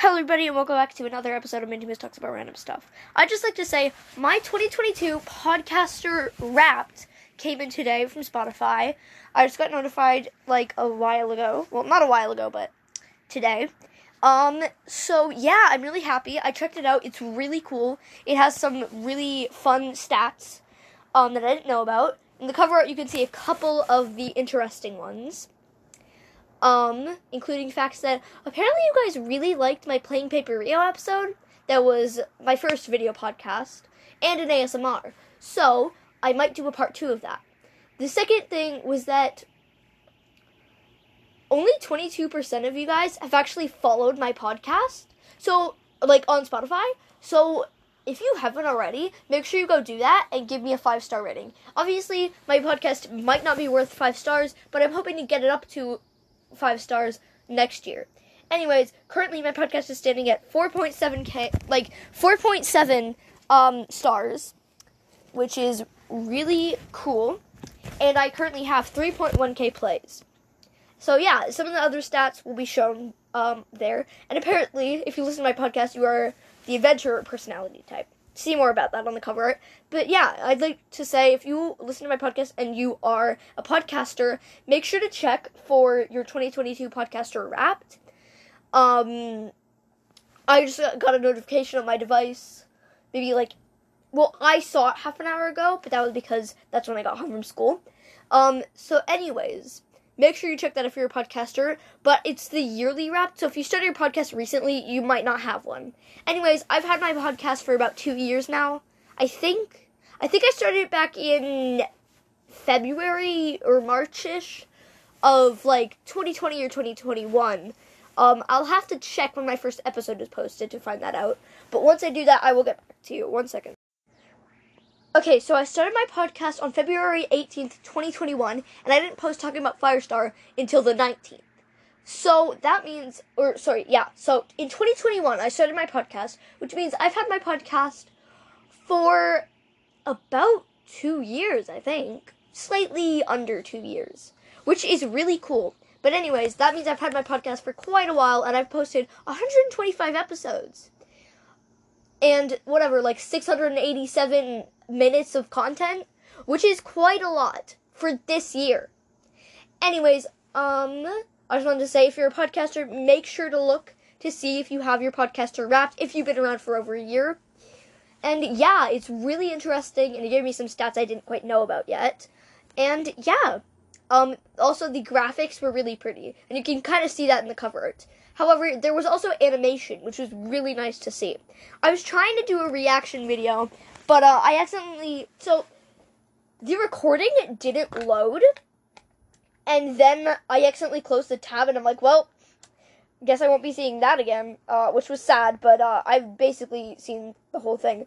Hello, everybody, and welcome back to another episode of Minty Miss Talks About Random Stuff. I'd just like to say my 2022 podcaster Wrapped came in today from Spotify. I just got notified like a while ago. Well, not a while ago, but today. Um, so yeah, I'm really happy. I checked it out. It's really cool. It has some really fun stats um, that I didn't know about. In the cover art, you can see a couple of the interesting ones um, including facts that apparently you guys really liked my Playing Paper Rio episode. That was my first video podcast and an ASMR. So I might do a part two of that. The second thing was that only 22% of you guys have actually followed my podcast. So, like on Spotify. So, if you haven't already, make sure you go do that and give me a five star rating. Obviously, my podcast might not be worth five stars, but I'm hoping to get it up to five stars next year. Anyways, currently my podcast is standing at 4.7k, like 4.7 um, stars, which is really cool. And I currently have 3.1k plays. So yeah, some of the other stats will be shown um, there. And apparently, if you listen to my podcast, you are the adventurer personality type see more about that on the cover art. But yeah, I'd like to say if you listen to my podcast and you are a podcaster, make sure to check for your 2022 podcaster wrapped. Um, I just got a notification on my device, maybe like, well, I saw it half an hour ago, but that was because that's when I got home from school. Um, so anyways, Make sure you check that if you're a podcaster, but it's the yearly wrap. So if you started your podcast recently, you might not have one. Anyways, I've had my podcast for about two years now. I think. I think I started it back in February or Marchish of like 2020 or 2021. Um, I'll have to check when my first episode is posted to find that out. But once I do that, I will get back to you. One second. Okay, so I started my podcast on February 18th, 2021, and I didn't post talking about Firestar until the 19th. So that means, or sorry, yeah, so in 2021, I started my podcast, which means I've had my podcast for about two years, I think. Slightly under two years, which is really cool. But, anyways, that means I've had my podcast for quite a while, and I've posted 125 episodes. And whatever, like 687 minutes of content, which is quite a lot for this year. Anyways, um, I just wanted to say if you're a podcaster, make sure to look to see if you have your podcaster wrapped if you've been around for over a year. And yeah, it's really interesting, and it gave me some stats I didn't quite know about yet. And yeah, um, also the graphics were really pretty, and you can kind of see that in the cover art. However, there was also animation, which was really nice to see. I was trying to do a reaction video but uh, I accidentally so the recording didn't load, and then I accidentally closed the tab, and I'm like, well, guess I won't be seeing that again, uh, which was sad. But uh, I've basically seen the whole thing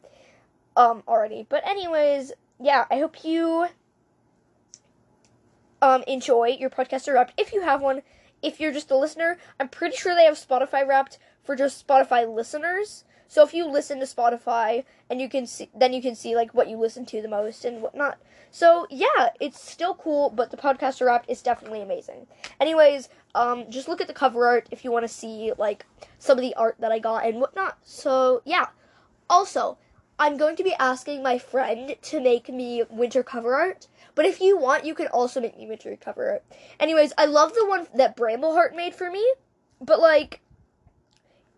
um, already. But anyways, yeah, I hope you um, enjoy your podcaster wrapped if you have one. If you're just a listener, I'm pretty sure they have Spotify wrapped for just Spotify listeners. So if you listen to Spotify and you can see, then you can see like what you listen to the most and whatnot. So yeah, it's still cool, but the podcaster wrap is definitely amazing. Anyways, um, just look at the cover art if you want to see like some of the art that I got and whatnot. So yeah. Also, I'm going to be asking my friend to make me winter cover art. But if you want, you can also make me winter cover art. Anyways, I love the one that Brambleheart made for me. But like,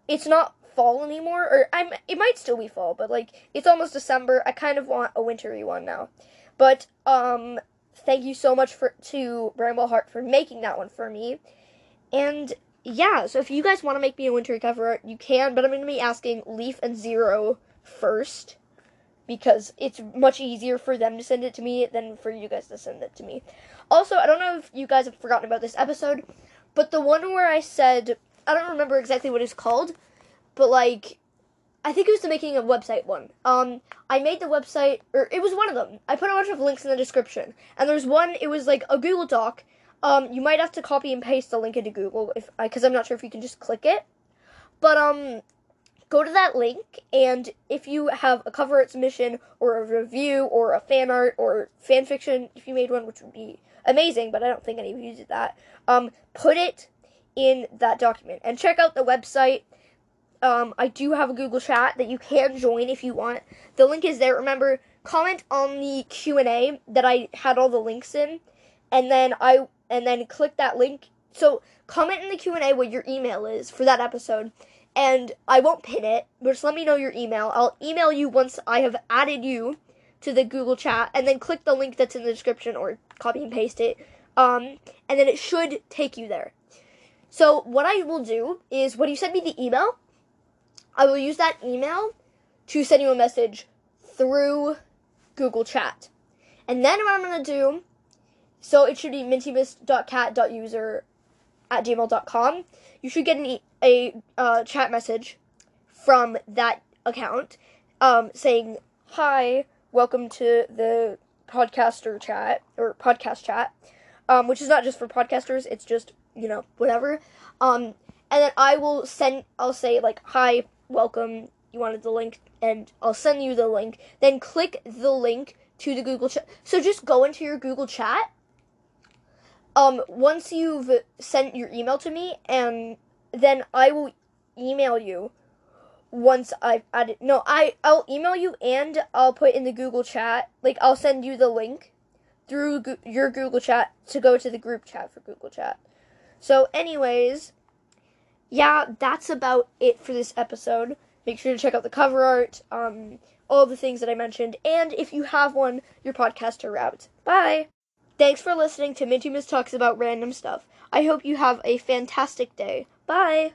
it's not fall anymore, or I'm it might still be fall, but like it's almost December. I kind of want a wintry one now. But um thank you so much for to Brambleheart for making that one for me. And yeah, so if you guys want to make me a wintry cover, art, you can, but I'm going to be asking Leaf and Zero first because it's much easier for them to send it to me than for you guys to send it to me. Also, I don't know if you guys have forgotten about this episode, but the one where I said I don't remember exactly what it's called, but like I think it was the making of website one. Um, I made the website, or it was one of them. I put a bunch of links in the description, and there's one. It was like a Google Doc. Um, you might have to copy and paste the link into Google if because I'm not sure if you can just click it. But um, go to that link, and if you have a cover art submission or a review or a fan art or fan fiction, if you made one, which would be amazing, but I don't think any of you did that. Um, put it in that document and check out the website um, I do have a Google chat that you can join if you want. The link is there. Remember, comment on the Q&A that I had all the links in and then I and then click that link. So, comment in the Q&A what your email is for that episode and I won't pin it, but just let me know your email. I'll email you once I have added you to the Google chat and then click the link that's in the description or copy and paste it. Um, and then it should take you there. So what I will do is when you send me the email, I will use that email to send you a message through Google Chat. And then what I'm to do, so it should be mintymiss.cat.user at gmail.com. You should get an a uh, chat message from that account um, saying, Hi, welcome to the podcaster chat or podcast chat, um, which is not just for podcasters, it's just, you know, whatever. Um, and then I will send, I'll say, like, Hi, welcome, you wanted the link, and I'll send you the link. Then click the link to the Google chat. So just go into your Google chat. Um, once you've sent your email to me, and then I will email you once I've added. No, I I'll email you and I'll put in the Google chat. Like I'll send you the link through go- your Google chat to go to the group chat for Google Chat. So, anyways, yeah, that's about it for this episode. Make sure to check out the cover art, um, all the things that I mentioned, and if you have one, your podcaster route. Bye. Thanks for listening to Minty Miss Talks about random stuff. I hope you have a fantastic day. Bye.